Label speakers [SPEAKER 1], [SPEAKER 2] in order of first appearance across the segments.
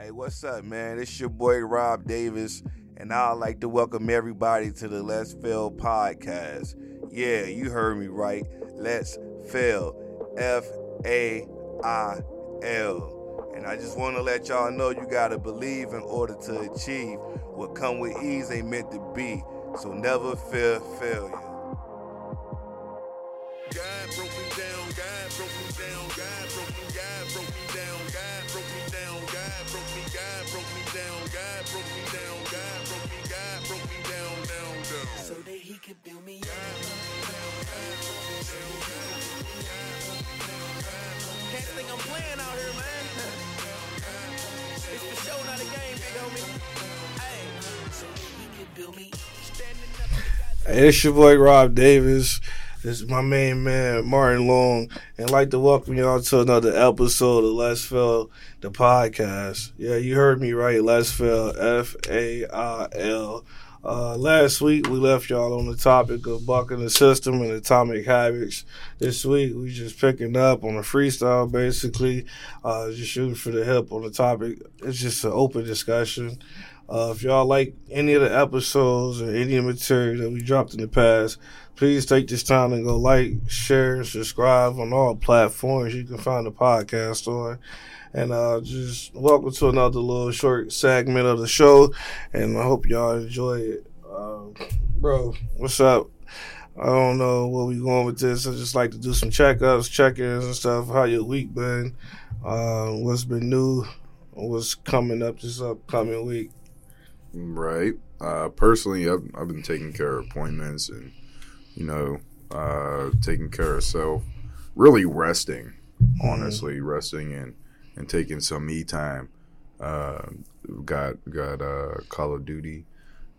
[SPEAKER 1] Hey, what's up, man? It's your boy Rob Davis, and I'd like to welcome everybody to the Let's Fail podcast. Yeah, you heard me right. Let's Fail. F A I L. And I just want to let y'all know you got to believe in order to achieve. What come with ease ain't meant to be. So never fear failure.
[SPEAKER 2] Playing out here, man. It's for show, not a game, big homie. Hey,
[SPEAKER 3] so he could build me.
[SPEAKER 4] Hey, it's your boy Rob Davis. This is my main man Martin Long, and I'd like to welcome y'all to another episode of Let's Fail the podcast. Yeah, you heard me right. Let's Fail, F A I L. Uh, last week we left y'all on the topic of bucking the system and atomic habits. This week we just picking up on a freestyle, basically, uh, just shooting for the hip on the topic. It's just an open discussion. Uh, if y'all like any of the episodes or any of the material that we dropped in the past, please take this time and go like, share, and subscribe on all platforms you can find the podcast on. And uh, just welcome to another little short segment of the show, and I hope y'all enjoy it. Uh, bro, what's up? I don't know where we going with this. I just like to do some checkups, check-ins, and stuff. How your week been? Uh, what's been new? What's coming up this upcoming week?
[SPEAKER 5] Right. Uh, personally, I've, I've been taking care of appointments and, you know, uh, taking care of self, really resting, honestly, resting and, and taking some me time. Uh, got got uh, Call of Duty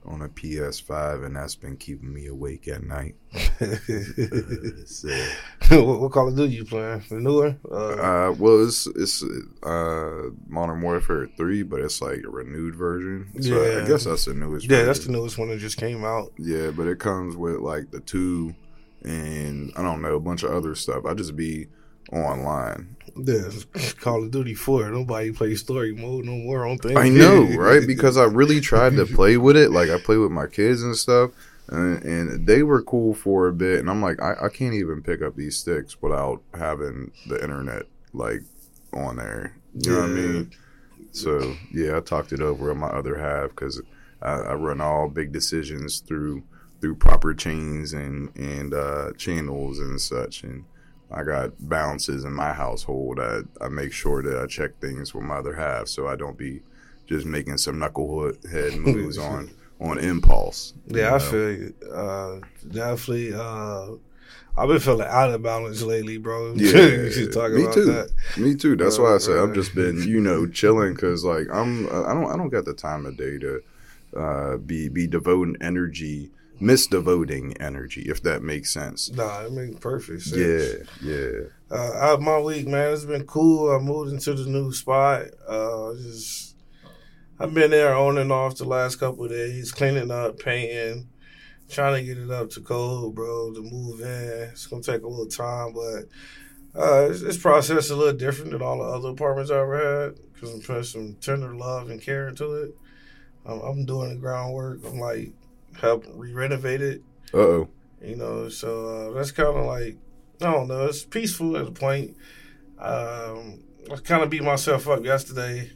[SPEAKER 5] on a PS5, and that's been keeping me awake at night. So,
[SPEAKER 4] what, what Call of Duty you playing? The newer? Uh,
[SPEAKER 5] uh, well, it's it's uh, Modern Warfare three, but it's like a renewed version. So
[SPEAKER 4] Yeah.
[SPEAKER 5] I guess that's the newest.
[SPEAKER 4] yeah, that's the newest one that just came out.
[SPEAKER 5] Yeah, but it comes with like the two and I don't know, a bunch of other stuff. I just be online.
[SPEAKER 4] Yeah, Call of Duty 4. Nobody plays story mode no more on things.
[SPEAKER 5] I know, right? Because I really tried to play with it. Like I play with my kids and stuff. And, and they were cool for a bit, and I'm like, I, I can't even pick up these sticks without having the internet like on there. You know what I mean? So yeah, I talked it over with my other half because I, I run all big decisions through through proper chains and and uh, channels and such, and I got balances in my household. I I make sure that I check things with my other half, so I don't be just making some knucklehead moves on on impulse.
[SPEAKER 4] Yeah, I feel you. Uh, definitely. Uh, I've been feeling out of balance lately, bro.
[SPEAKER 5] Yeah,
[SPEAKER 4] you should talk
[SPEAKER 5] me
[SPEAKER 4] about
[SPEAKER 5] too.
[SPEAKER 4] that.
[SPEAKER 5] Me too. That's why I say I've just been, you know, chilling because like I'm, uh, I don't, I don't got the time of day to uh, be be devoting energy, misdevoting energy, if that makes sense.
[SPEAKER 4] Nah, it makes perfect sense.
[SPEAKER 5] Yeah, yeah.
[SPEAKER 4] Uh, out my week, man, it's been cool. I moved into the new spot. Uh, just I've been there on and off the last couple of days, cleaning up, painting, trying to get it up to code, bro. To move in, it's gonna take a little time, but uh, it's, it's processed a little different than all the other apartments I ever had because I'm putting some tender love and care into it. I'm doing the groundwork. I'm like help re-renovate it
[SPEAKER 5] Uh oh.
[SPEAKER 4] you know. So uh, that's kind of like I don't know. It's peaceful at a point. Um, I kind of beat myself up yesterday.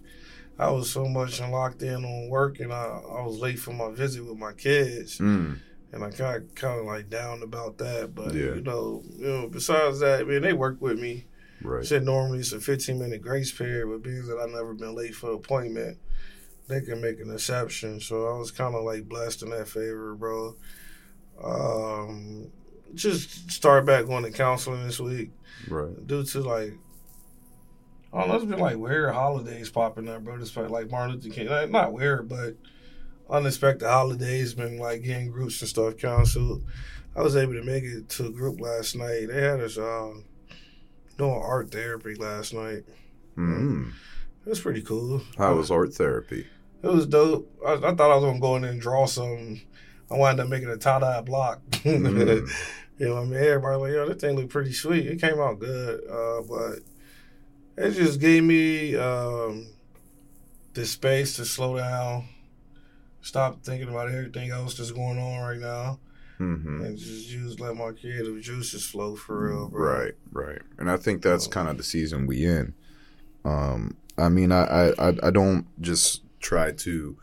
[SPEAKER 4] I was so much locked in on work, and I, I was late for my visit with my kids,
[SPEAKER 5] Mm.
[SPEAKER 4] and I kind of kind of like down about that. But
[SPEAKER 5] Yeah.
[SPEAKER 4] you know, you know, besides that, man, they work with me.
[SPEAKER 5] Right.
[SPEAKER 4] Said normally it's a 15 minute grace period, but being that I've never been late for an appointment, they can make an exception. So I was kind of like blessed in that favor, bro. Um, just start back going to counseling this week
[SPEAKER 5] Right.
[SPEAKER 4] due to like, I don't know, it's been like weird holidays popping up, bro. Despite like Martin Luther King, like, not weird, but unexpected holidays been like getting groups and stuff counseled. I was able to make it to a group last night. They had us um, doing art therapy last night.
[SPEAKER 5] Mm.
[SPEAKER 4] It was pretty cool.
[SPEAKER 5] How was art therapy?
[SPEAKER 4] It was dope. I, I thought I was gonna go in and draw some. I wound up making a tie dye block.
[SPEAKER 5] Mm.
[SPEAKER 4] you know, what I mean, everybody like, yo, that thing looked pretty sweet. It came out good, uh, but it just gave me um, the space to slow down, stop thinking about everything else that's going on right now,
[SPEAKER 5] hmm
[SPEAKER 4] and just use let my creative juices flow for real, bro.
[SPEAKER 5] Right, right. And I think that's kind of the season we in. Um, I mean, I, I, I- don't just try to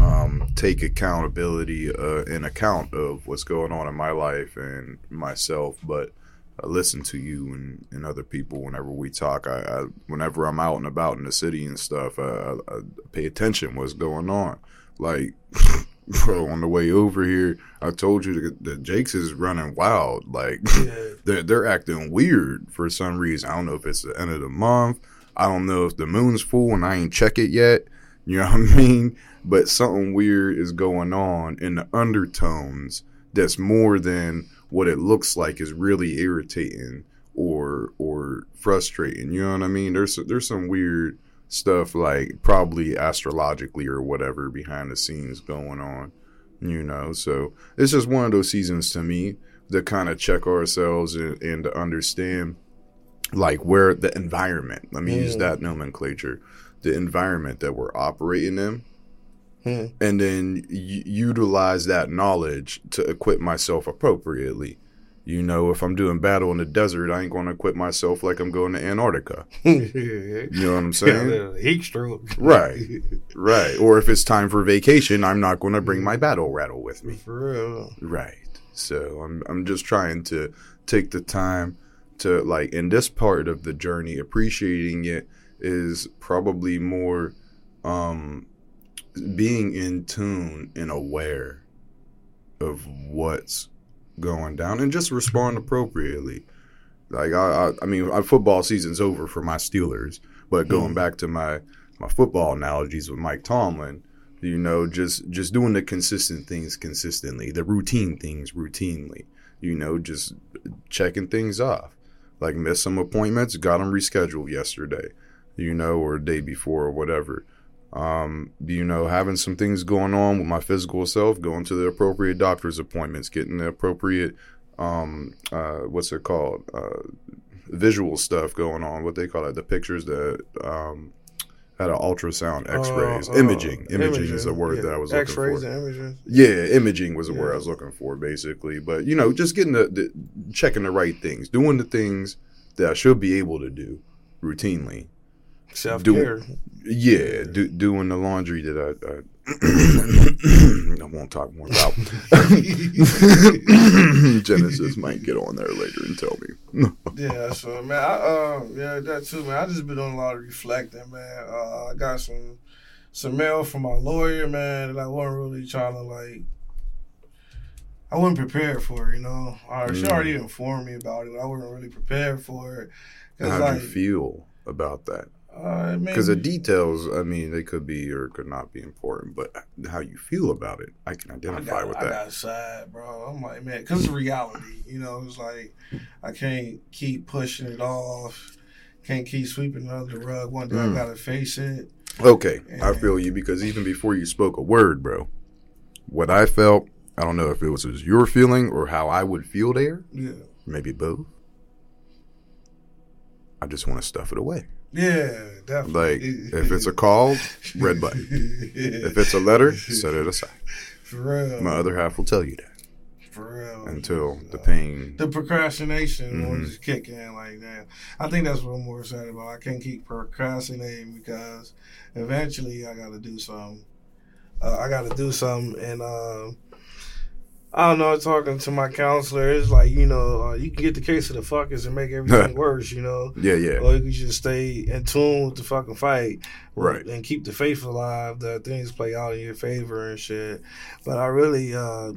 [SPEAKER 5] um, take accountability uh, in account of what's going on in my life and myself, but I listen to you and, and other people whenever we talk. I, I whenever I'm out and about in the city and stuff, I, I, I pay attention what's going on. Like, bro, on the way over here, I told you that, that Jake's is running wild. Like,
[SPEAKER 4] Yeah.
[SPEAKER 5] they're they're acting weird for some reason. I don't know if it's the end of the month. I don't know if the moon's full and I ain't check it yet. You know what I mean? But something weird is going on in the undertones that's more than what it looks like is really irritating or or frustrating. You know what I mean? There's there's some weird stuff like probably astrologically or whatever behind the scenes going on. You know, so it's just one of those seasons to me to kind of check ourselves and, and to understand like where the environment let me use
[SPEAKER 4] Mm.
[SPEAKER 5] that nomenclature the environment that we're operating in
[SPEAKER 4] Hmm.
[SPEAKER 5] and then y- utilize that knowledge to equip myself appropriately you know if i'm doing battle in the desert i ain't going to equip myself like i'm going to antarctica you know what i'm saying
[SPEAKER 4] heat stroke.
[SPEAKER 5] Right. right or if it's time for vacation i'm not going to bring my battle rattle with me
[SPEAKER 4] For real.
[SPEAKER 5] Right. So I'm I'm just trying to take the time to like in this part of the journey appreciating it is probably more um being in tune and aware of what's going down and just respond appropriately. Like I I, I mean our football season's over for my Steelers, but going back to my my football analogies with Mike Tomlin, you know just just doing the consistent things consistently the routine things routinely you know just checking things off like missed some appointments got them rescheduled yesterday you know or day before or whatever. Um you know having some things going on with my physical self going to the appropriate doctor's appointments getting the appropriate um uh what's it called uh visual stuff going on what they call it the pictures that um had an ultrasound x-rays
[SPEAKER 4] Uh, uh,
[SPEAKER 5] imaging imaging is a word
[SPEAKER 4] yeah.
[SPEAKER 5] that i was looking
[SPEAKER 4] X-rays
[SPEAKER 5] for
[SPEAKER 4] and images.
[SPEAKER 5] yeah, imaging was the word I was looking for, basically. But you know, just getting the, the checking the right things, doing the things that I should be able to do routinely.
[SPEAKER 4] Self care.
[SPEAKER 5] Yeah, do, doing the laundry that I, I I won't talk more about. Genesis might get on there later and tell me.
[SPEAKER 4] Yeah, so man, I, uh, yeah, that too, man. I just been doing a lot of reflecting, man. Uh, I got some some mail from my lawyer, man, that I wasn't really trying to like. I wasn't prepared for, it, you know. Or she
[SPEAKER 5] Mm.
[SPEAKER 4] already informed me about it. but I wasn't really prepared for it.
[SPEAKER 5] How
[SPEAKER 4] like,
[SPEAKER 5] do you feel about that?
[SPEAKER 4] Uh,
[SPEAKER 5] Because the details, I mean, they could be or could not be important, but how you feel about it, I can
[SPEAKER 4] I
[SPEAKER 5] identify
[SPEAKER 4] got,
[SPEAKER 5] with
[SPEAKER 4] I
[SPEAKER 5] that.
[SPEAKER 4] got sad, bro. I'm like, man, because it's reality. You know, it's like I can't keep pushing it off. Can't keep sweeping it under the rug. One day
[SPEAKER 5] Mm.
[SPEAKER 4] I gotta face it.
[SPEAKER 5] Okay, I feel you because even before you spoke a word, bro, what I felt, I don't know if it was your feeling or how I would feel there,
[SPEAKER 4] Yeah,
[SPEAKER 5] maybe both. I just want to stuff it away.
[SPEAKER 4] Yeah, definitely.
[SPEAKER 5] Like, if it's a call, red button. If it's a letter, set it aside.
[SPEAKER 4] for real,
[SPEAKER 5] My other half will tell you that
[SPEAKER 4] for real,
[SPEAKER 5] until the pain.
[SPEAKER 4] the procrastination will
[SPEAKER 5] Mhm.
[SPEAKER 4] just kick in like that. I think that's what I'm more excited about. I can't keep procrastinating because eventually I got to do something. Uh, I got to do something, and um, I don't know. Talking to my counselor, it's like you know, uh, you can get the case of the fuckers and make everything worse, you know.
[SPEAKER 5] Yeah, yeah.
[SPEAKER 4] Or you can just stay in tune with the fucking fight,
[SPEAKER 5] Right.
[SPEAKER 4] And keep the faith alive. That things play out in your favor and shit. But I really uh,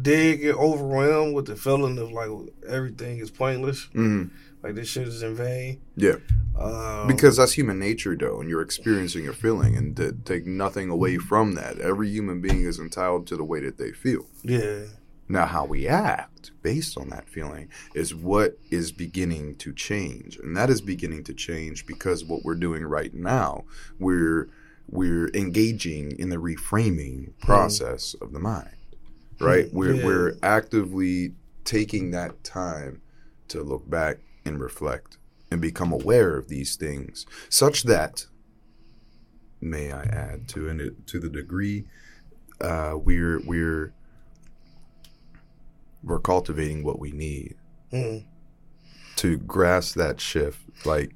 [SPEAKER 4] did get overwhelmed with the feeling of like everything is pointless.
[SPEAKER 5] hmm
[SPEAKER 4] Like this shit is in vain.
[SPEAKER 5] Yeah.
[SPEAKER 4] Um,
[SPEAKER 5] Because that's human nature, though, and you're experiencing a feeling, and to take nothing away from that. Every human being is entitled to the way that they feel.
[SPEAKER 4] yeah,
[SPEAKER 5] Now, how we act based on that feeling is what is beginning to change, and that is beginning to change because what we're doing right now, we're we're engaging in the reframing process of the mind, right? We're
[SPEAKER 4] Yeah.
[SPEAKER 5] we're actively taking that time to look back and reflect and become aware of these things, such that may I add to and to the degree uh, we're we're we're cultivating what we need
[SPEAKER 4] Mm.
[SPEAKER 5] to grasp that shift like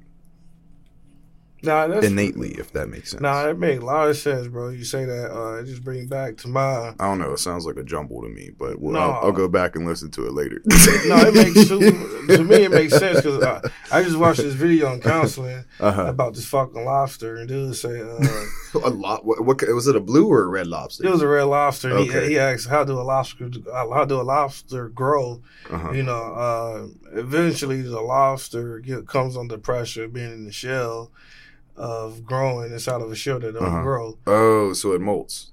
[SPEAKER 4] Nah, that's
[SPEAKER 5] innately, if that makes sense.
[SPEAKER 4] Nah, that makes a lot of sense, bro. You say that, uh, it just bring back to my.
[SPEAKER 5] I don't know. It sounds like a jumble to me, but we'll,
[SPEAKER 4] No.
[SPEAKER 5] I'll, I'll go back and listen to it later.
[SPEAKER 4] No, it makes super, to me it makes sense because uh, I just watched this video on counseling
[SPEAKER 5] uh-huh.
[SPEAKER 4] about this fucking lobster, and dude say uh,
[SPEAKER 5] a lot. What, what was it? A blue or a red lobster?
[SPEAKER 4] it was a red lobster.
[SPEAKER 5] Okay.
[SPEAKER 4] he, he asked, "How do a lobster how do a lobster grow?"
[SPEAKER 5] uh-huh.
[SPEAKER 4] You know, uh, eventually the lobster get, comes under pressure, of being in the shell of growing inside of a shell that don't
[SPEAKER 5] Uh-huh.
[SPEAKER 4] grow.
[SPEAKER 5] Oh, so it molts.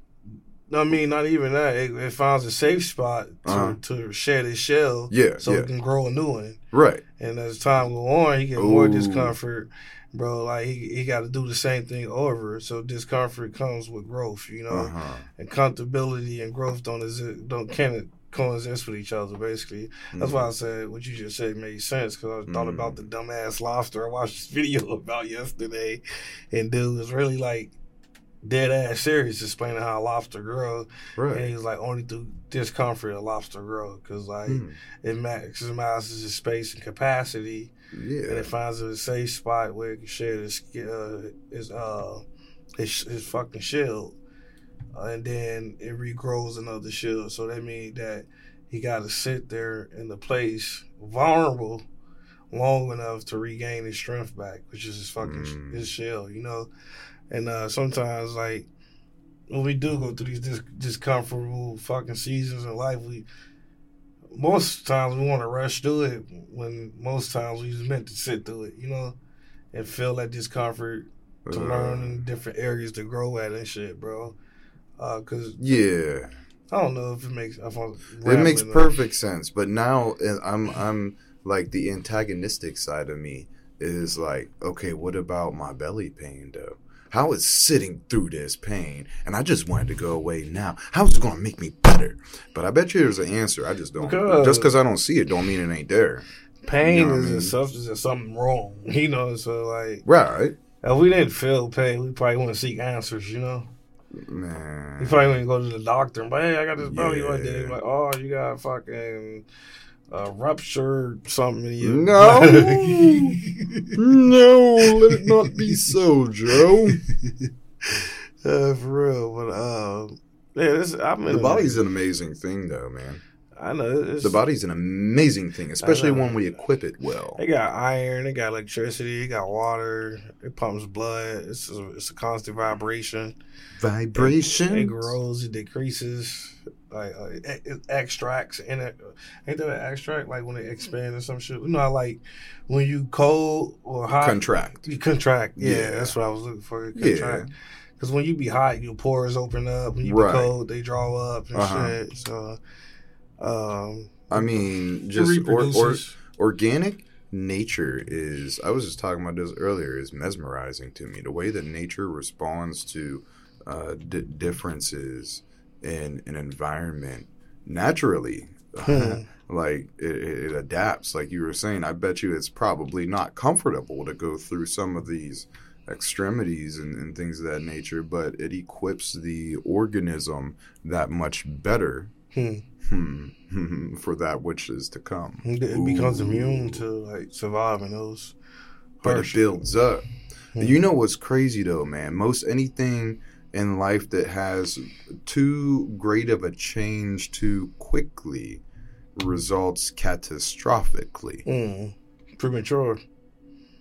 [SPEAKER 4] I mean, not even that. It, it finds a safe spot to,
[SPEAKER 5] Uh-huh.
[SPEAKER 4] to shed its shell,
[SPEAKER 5] Yeah,
[SPEAKER 4] so
[SPEAKER 5] yeah.
[SPEAKER 4] it can grow a new one.
[SPEAKER 5] Right.
[SPEAKER 4] And as time go on, he get more discomfort, bro. Like he he got to do the same thing over. So discomfort comes with growth, you know.
[SPEAKER 5] Uh-huh.
[SPEAKER 4] And comfortability and growth don't exist, don't can coexist with each other. Basically, that's why I said what you just said made sense because I thought
[SPEAKER 5] Mm.
[SPEAKER 4] about the dumbass lobster I watched this video about yesterday, and dude was really like dead ass serious explaining how a lobster grows. And
[SPEAKER 5] Right.
[SPEAKER 4] he was like, only through discomfort a lobster grow because like
[SPEAKER 5] Hmm.
[SPEAKER 4] it maximizes its space and capacity, and it finds a safe spot where it can shed its uh, its uh its, its fucking shield, uh, and then it regrows another shield. So that means that he got to sit there in the place vulnerable long enough to regain his strength back, which is his fucking
[SPEAKER 5] Mm.
[SPEAKER 4] his shell, you know. And uh, sometimes like when we do go through these dis- discomfortable fucking seasons in life, we most times we want to rush through it when most times we just meant to sit through it, you know, and feel that discomfort to
[SPEAKER 5] Uh,
[SPEAKER 4] learn in different areas to grow at and shit, bro. Uh, cause
[SPEAKER 5] Yeah.
[SPEAKER 4] I don't know if it makes if
[SPEAKER 5] It makes
[SPEAKER 4] rambling or-
[SPEAKER 5] perfect sense. But now uh, I'm I'm like the antagonistic side of me is like, okay, what about my belly pain though? How is sitting through this pain and I just wanted to go away now? How is it gonna make me better? But I bet you there's an answer. I just don't.
[SPEAKER 4] Because-
[SPEAKER 5] just because I don't see it, don't mean it ain't there.
[SPEAKER 4] Pain
[SPEAKER 5] You know what I
[SPEAKER 4] is
[SPEAKER 5] mean?
[SPEAKER 4] a substance of something wrong, you know. So like,
[SPEAKER 5] Right,
[SPEAKER 4] if we didn't feel pain, we probably wouldn't seek answers, you know. Man. We
[SPEAKER 5] man.
[SPEAKER 4] probably wouldn't go to the doctor and be, hey, I got this belly
[SPEAKER 5] Yeah.
[SPEAKER 4] right there. Like, oh, you got fucking uh, rupture something you.
[SPEAKER 5] No. no, let it not be so, Joe.
[SPEAKER 4] uh, for real, but yeah, this I'm
[SPEAKER 5] The
[SPEAKER 4] a-
[SPEAKER 5] body's an amazing thing, though, man.
[SPEAKER 4] I know it's,
[SPEAKER 5] The body's an amazing thing, especially when we equip it well.
[SPEAKER 4] They got iron, they got electricity, they got water, it pumps blood. It's a, it's a constant vibration.
[SPEAKER 5] Vibration.
[SPEAKER 4] It grows, it decreases. Like uh, extracts in it. Ain't that an extract? Like when it expands or some shit. You know, like when you cold or hot,
[SPEAKER 5] Contract.
[SPEAKER 4] You contract. Yeah,
[SPEAKER 5] Yeah.
[SPEAKER 4] that's what I was looking for.
[SPEAKER 5] Yeah.
[SPEAKER 4] Contract. Because when you be hot, your pores open up. When you
[SPEAKER 5] Right.
[SPEAKER 4] be cold, they draw up and
[SPEAKER 5] Uh-huh.
[SPEAKER 4] shit. So, um,
[SPEAKER 5] I mean, just or, or organic nature is. I was just talking about this earlier. Is mesmerizing to me. The way that nature responds to uh, d- differences in an environment naturally.
[SPEAKER 4] Hmm.
[SPEAKER 5] like it, it adapts like you were saying i bet you it's probably not comfortable to go through some of these extremities and, and things of that nature but it equips the organism that much better
[SPEAKER 4] Hmm.
[SPEAKER 5] hmm, for that which is to come
[SPEAKER 4] It becomes
[SPEAKER 5] Ooh.
[SPEAKER 4] immune to like surviving those.
[SPEAKER 5] but it builds up
[SPEAKER 4] Hmm.
[SPEAKER 5] you know what's crazy though man most anything in life that has too great of a change too quickly results catastrophically
[SPEAKER 4] Mm. Premature.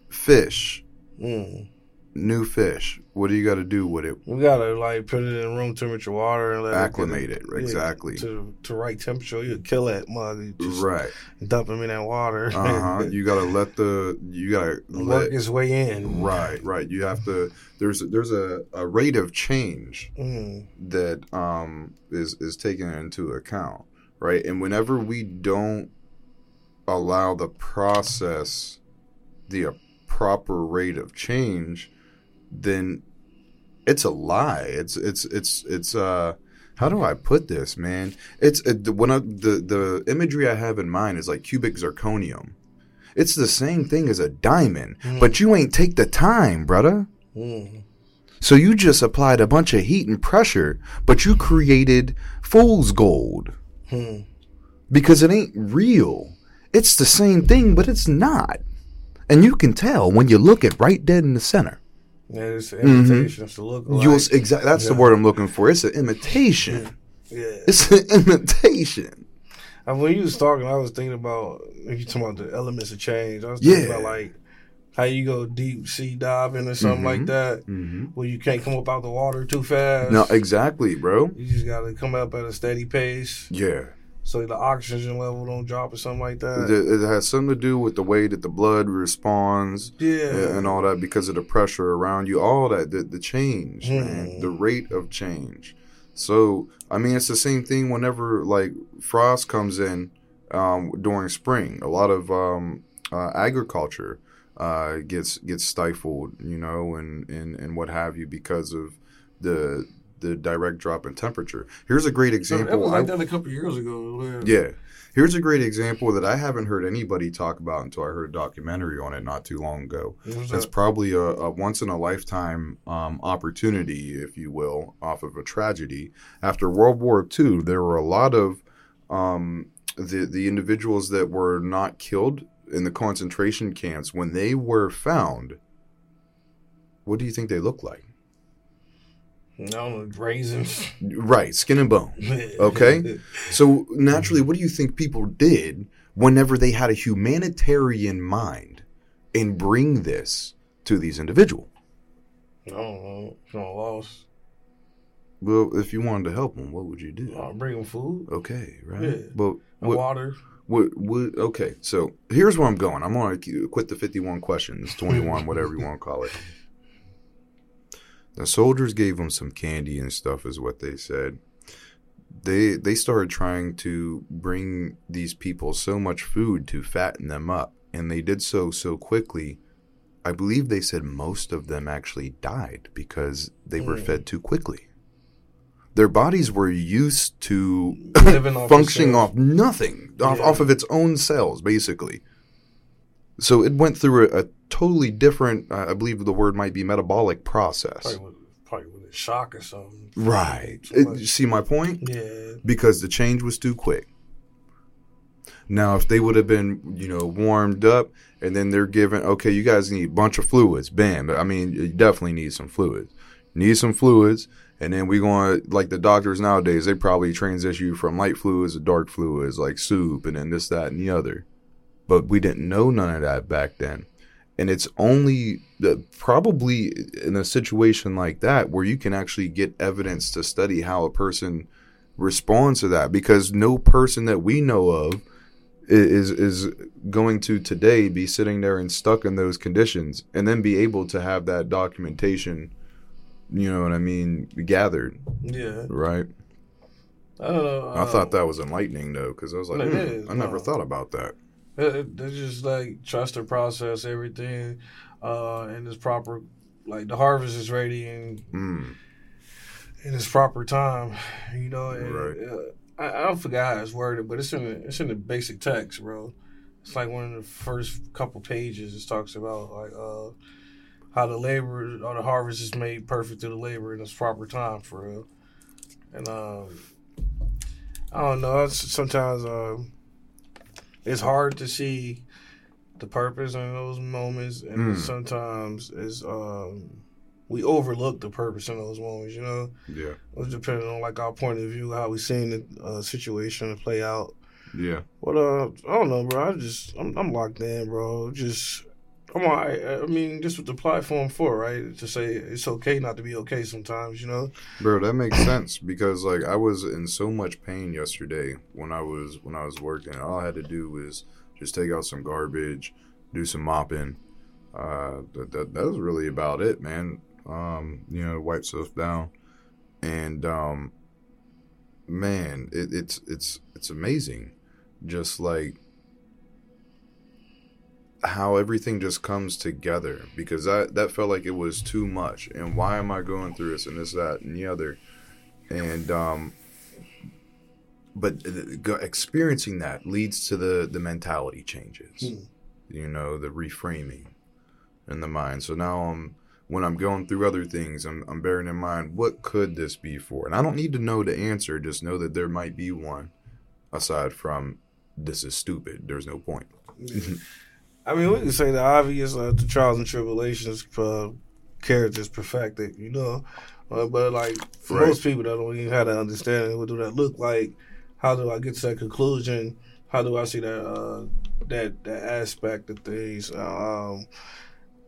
[SPEAKER 5] fish
[SPEAKER 4] Mm.
[SPEAKER 5] New fish. What do you got to do with it?
[SPEAKER 4] We gotta like put it in room temperature water and let
[SPEAKER 5] Acclimate
[SPEAKER 4] it,
[SPEAKER 5] it, exactly.
[SPEAKER 4] to to right temperature. You kill that mug.
[SPEAKER 5] Right.
[SPEAKER 4] dump him in that water.
[SPEAKER 5] Uh huh. You got to let the you got to
[SPEAKER 4] work
[SPEAKER 5] let
[SPEAKER 4] his way in.
[SPEAKER 5] right right. You have to. There's there's a, a rate of change
[SPEAKER 4] Mm.
[SPEAKER 5] that um is is taken into account, right? And whenever we don't allow the process the proper rate of change, then it's a lie. It's it's it's it's uh how do I put this, man? It's uh, the one of the the imagery I have in mind is like cubic zirconium. It's the same thing as a diamond,
[SPEAKER 4] Mm.
[SPEAKER 5] but you ain't take the time, brother.
[SPEAKER 4] Mm.
[SPEAKER 5] So you just applied a bunch of heat and pressure, but you created fool's gold because it ain't real. It's the same thing, but it's not. And you can tell when you look at right dead in the center.
[SPEAKER 4] Yeah, it's an imitation. It's a look like.
[SPEAKER 5] You'll exactly that's the word I'm looking for. It's an imitation.
[SPEAKER 4] yeah.
[SPEAKER 5] It's an imitation.
[SPEAKER 4] And when you was talking, I was thinking about if you talking about the elements of change. I was thinking
[SPEAKER 5] Yeah.
[SPEAKER 4] about like how you go deep sea diving or something like that,
[SPEAKER 5] Mm-hmm.
[SPEAKER 4] where you can't come up out the water too fast.
[SPEAKER 5] No, exactly, bro.
[SPEAKER 4] you just gotta come up at a steady pace,
[SPEAKER 5] Yeah.
[SPEAKER 4] So the oxygen level don't drop or something like that.
[SPEAKER 5] It, it has something to do with the way that the blood responds
[SPEAKER 4] yeah,
[SPEAKER 5] and all that because of the pressure around you, all that, the, the change, man,
[SPEAKER 4] Hmm.
[SPEAKER 5] the rate of change. So, I mean, it's the same thing whenever like frost comes in um, during spring. A lot of um, uh, agriculture uh, gets gets stifled, you know, and, and, and what have you because of the the direct drop in temperature. Here's a great example.
[SPEAKER 4] that
[SPEAKER 5] I-
[SPEAKER 4] like that a couple years ago.
[SPEAKER 5] yeah. Here's a great example that I haven't heard anybody talk about until I heard a documentary on it not too long ago.
[SPEAKER 4] What was that?
[SPEAKER 5] probably a, a once in a lifetime um, opportunity, if you will, off of a tragedy. After World War II, there were a lot of um, the the individuals that were not killed in the concentration camps when they were found. What do you think they looked like?
[SPEAKER 4] I raisins.
[SPEAKER 5] Right, skin and bone. Okay. So naturally, what do you think people did whenever they had a humanitarian mind and bring this to these individuals?
[SPEAKER 4] I don't know. If you don't lost,
[SPEAKER 5] Well, if you wanted to help them, what would you do?
[SPEAKER 4] I'll bring them food,
[SPEAKER 5] Okay, right.
[SPEAKER 4] Yeah.
[SPEAKER 5] But what,
[SPEAKER 4] water.
[SPEAKER 5] what, what, okay, so here's where I'm going. I'm going to quit the 51 questions, 21, whatever you want to call it. The soldiers gave them some candy and stuff, is what they said. They they started trying to bring these people so much food to fatten them up, and they did so so quickly. I believe they said most of them actually died because they were
[SPEAKER 4] Mm.
[SPEAKER 5] fed too quickly. Their bodies were used to
[SPEAKER 4] off
[SPEAKER 5] functioning off nothing, off,
[SPEAKER 4] Yeah.
[SPEAKER 5] off of its own cells, basically. So it went through a, a totally different, uh, I believe the word might be metabolic process.
[SPEAKER 4] Probably with, probably with a shock or something.
[SPEAKER 5] Right. It- you see my point?
[SPEAKER 4] yeah.
[SPEAKER 5] Because the change was too quick. Now, if they would have been, you know, warmed up and then they're given, okay, you guys need a bunch of fluids, bam. I mean, you definitely need some fluids. Need some fluids. And then we going to, like the doctors nowadays, they probably transition you from light fluids to dark fluids, like soup and then this, that, and the other. But we didn't know none of that back then. And it's only the, probably in a situation like that where you can actually get evidence to study how a person responds to that because no person that we know of is is going to today be sitting there and stuck in those conditions and then be able to have that documentation you know what i mean gathered
[SPEAKER 4] Yeah.
[SPEAKER 5] right
[SPEAKER 4] I don't know.
[SPEAKER 5] i thought that was enlightening though because i was like hmm,
[SPEAKER 4] is,
[SPEAKER 5] i never
[SPEAKER 4] no.
[SPEAKER 5] thought about that
[SPEAKER 4] they just like trust the process, everything, uh, in its proper, like the harvest is ready and
[SPEAKER 5] mm.
[SPEAKER 4] in its proper time, you know. And,
[SPEAKER 5] Right.
[SPEAKER 4] uh, I, I don't forget how it's worded, but it's in the it's in the basic text, bro. It's like one of the first couple pages. It talks about like uh, how the labor or the harvest is made perfect through the labor in its proper time, for real. And um, I don't know. Sometimes um, it's hard to see the purpose in those moments, and
[SPEAKER 5] Mm.
[SPEAKER 4] sometimes it's um, we overlook the purpose in those moments. You know,
[SPEAKER 5] yeah
[SPEAKER 4] it's depending on like our point of view, how we seeing the uh, situation play out.
[SPEAKER 5] yeah
[SPEAKER 4] But uh, I don't know, bro. I just I'm, I'm locked in, bro. Just I'm alright. I mean, just what the platform for, right? To say it's okay not to be okay sometimes, you know.
[SPEAKER 5] Bro, that makes sense because like I was in so much pain yesterday when I was when I was working. All I had to do was just take out some garbage, do some mopping. Uh, that that, that was really about it, man. Um, you know, wipe stuff down, and um, man, it, it's it's it's amazing, just like how everything just comes together because that that felt like it was too much and why am i going through this and this that and the other and um but experiencing that leads to the the mentality changes
[SPEAKER 4] Hmm.
[SPEAKER 5] you know the reframing in the mind so now i'm when I'm going through other things, I'm, I'm bearing in mind what could this be for, and I don't need to know the answer. Just know that there might be one, aside from this is stupid. There's no point.
[SPEAKER 4] I mean, we can say the obvious, uh, the trials and tribulations, uh, characters perfected, you know. Uh, but like for
[SPEAKER 5] Right.
[SPEAKER 4] most people that don't even have that understanding, what do that look like? How do I get to that conclusion? How do I see that uh, that that aspect of things? Um,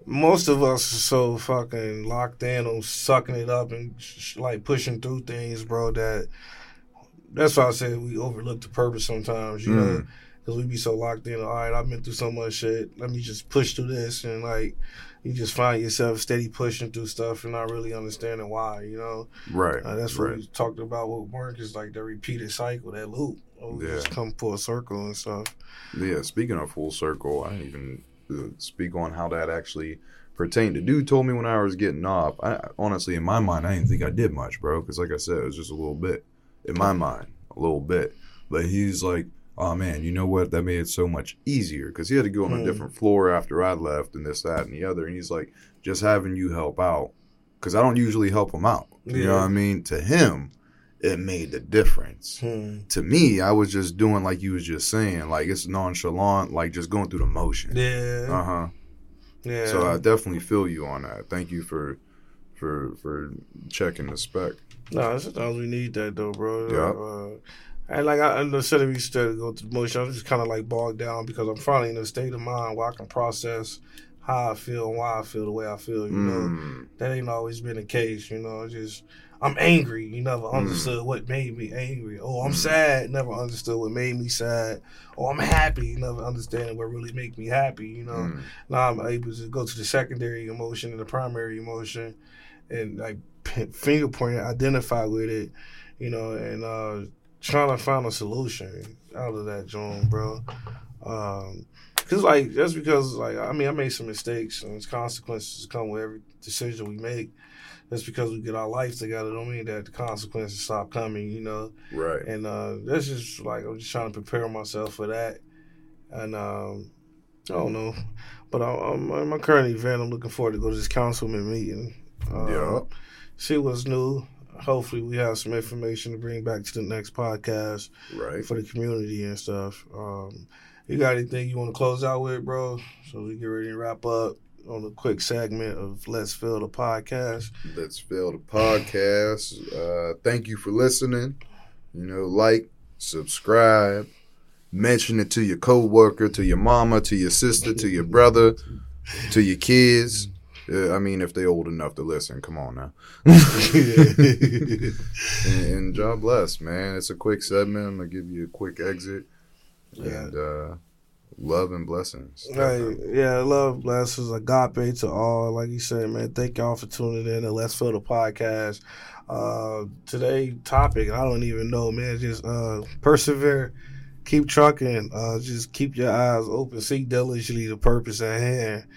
[SPEAKER 4] most of us are so fucking locked in on sucking it up and sh- like pushing through things, bro. That that's why I say we overlook the purpose sometimes, you know
[SPEAKER 5] Mm.
[SPEAKER 4] Because we be so locked in. All right, I've been through so much shit. Let me just push through this, and like you just find yourself steady pushing through stuff and not really understanding why. You know,
[SPEAKER 5] Right.
[SPEAKER 4] uh, that's what
[SPEAKER 5] right.
[SPEAKER 4] we talked about with work is like the repeated cycle, that loop. Oh,
[SPEAKER 5] Yeah.
[SPEAKER 4] Just come full circle and stuff.
[SPEAKER 5] Yeah, speaking of full circle, I didn't even uh, speak on how that actually pertained. The dude told me when I was getting off. I honestly, in my mind, I didn't think I did much, bro. Because like I said, it was just a little bit in my mind, a little bit. But he's like, "Oh man, you know what? That made it so much easier." Because he had to go on a
[SPEAKER 4] Hmm.
[SPEAKER 5] different floor after I left, and this, that, and the other. And he's like, "Just having you help out." Because I don't usually help him out. You know what I mean? To him, it made the difference
[SPEAKER 4] Hmm.
[SPEAKER 5] to me, I was just doing like you was just saying, like it's nonchalant, like just going through the motion.
[SPEAKER 4] Yeah,
[SPEAKER 5] Uh huh.
[SPEAKER 4] yeah.
[SPEAKER 5] So I definitely feel you on that. Thank you for for for checking the spec.
[SPEAKER 4] No, sometimes we need that though, bro.
[SPEAKER 5] Yeah.
[SPEAKER 4] Uh, and like I, instead of used to go through the motion, I'm just kind of like bogged down because I'm finally in a state of mind where I can process how I feel and why I feel the way I feel. You know,
[SPEAKER 5] Mm,
[SPEAKER 4] that ain't always been the case. You know, it's just I'm angry. You never
[SPEAKER 5] Mm.
[SPEAKER 4] understood what made me angry. Oh, I'm
[SPEAKER 5] Mm.
[SPEAKER 4] sad. Never understood what made me sad. Oh, I'm happy. You never understand what really make me happy. You know
[SPEAKER 5] mm,
[SPEAKER 4] now I'm able to go to the secondary emotion and the primary emotion and like p- finger point identify with it, you know, and uh trying to find a solution out of that joint, bro. Um cause like just because like I mean I made some mistakes and it's consequences come with every decision we make. Just because we get our life together don't mean that the consequences stop coming, you know.
[SPEAKER 5] right.
[SPEAKER 4] And uh, that's just like I'm just trying to prepare myself for that. And um, I don't know, but I, I'm, in my current event, I'm looking forward to go to this councilman meeting. Um,
[SPEAKER 5] Yeah.
[SPEAKER 4] See what's new. Hopefully, we have some information to bring back to the next podcast
[SPEAKER 5] Right.
[SPEAKER 4] for the community and stuff. Um, you got anything you want to close out with, bro? So we get ready to wrap up on a quick segment of Let's Fail the podcast.
[SPEAKER 5] Let's Fail the podcast. Uh, thank you for listening. You know, like, subscribe, mention it to your coworker, to your mama, to your sister, to your brother, to your kids. I mean, if they old enough to listen, come on now. and, and job bless, man. It's a quick segment. I'm gonna give you a quick exit, and uh, love and blessings.
[SPEAKER 4] Hey, yeah, love, blessings, agape to all. Like you said, man, thank y'all for tuning in to Let's Fail the Podcast. Uh, today topic, I don't even know, man. Just uh, persevere, keep trucking. Uh, just keep your eyes open, seek diligently the purpose at hand.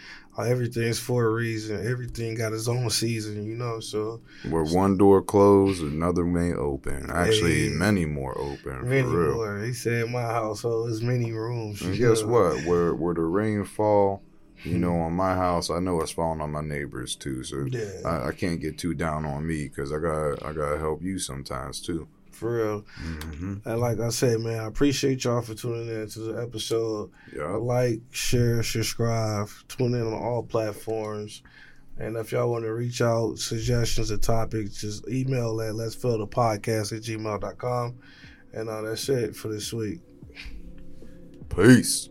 [SPEAKER 4] Everything's for a reason. Everything got its own season, you know. So
[SPEAKER 5] Where one door closed, another may open. Actually,
[SPEAKER 4] Hey.
[SPEAKER 5] many more open.
[SPEAKER 4] many
[SPEAKER 5] for real.
[SPEAKER 4] more. He said, my household, there's many rooms.
[SPEAKER 5] And guess
[SPEAKER 4] know.
[SPEAKER 5] what? Where where the rain fall, you know, on my house, I know it's falling on my neighbors too. So
[SPEAKER 4] Yeah,
[SPEAKER 5] I, I can't get too down on me because I got I gotta help you sometimes too.
[SPEAKER 4] For real.
[SPEAKER 5] hmm
[SPEAKER 4] And like I said, man, I appreciate y'all for tuning in to the episode.
[SPEAKER 5] Yeah.
[SPEAKER 4] Like, share, subscribe, tune in on all platforms. And if y'all want to reach out, suggestions or topics, just email at let's fail the podcast at gmail.com. And uh, that's it for this week.
[SPEAKER 5] Peace.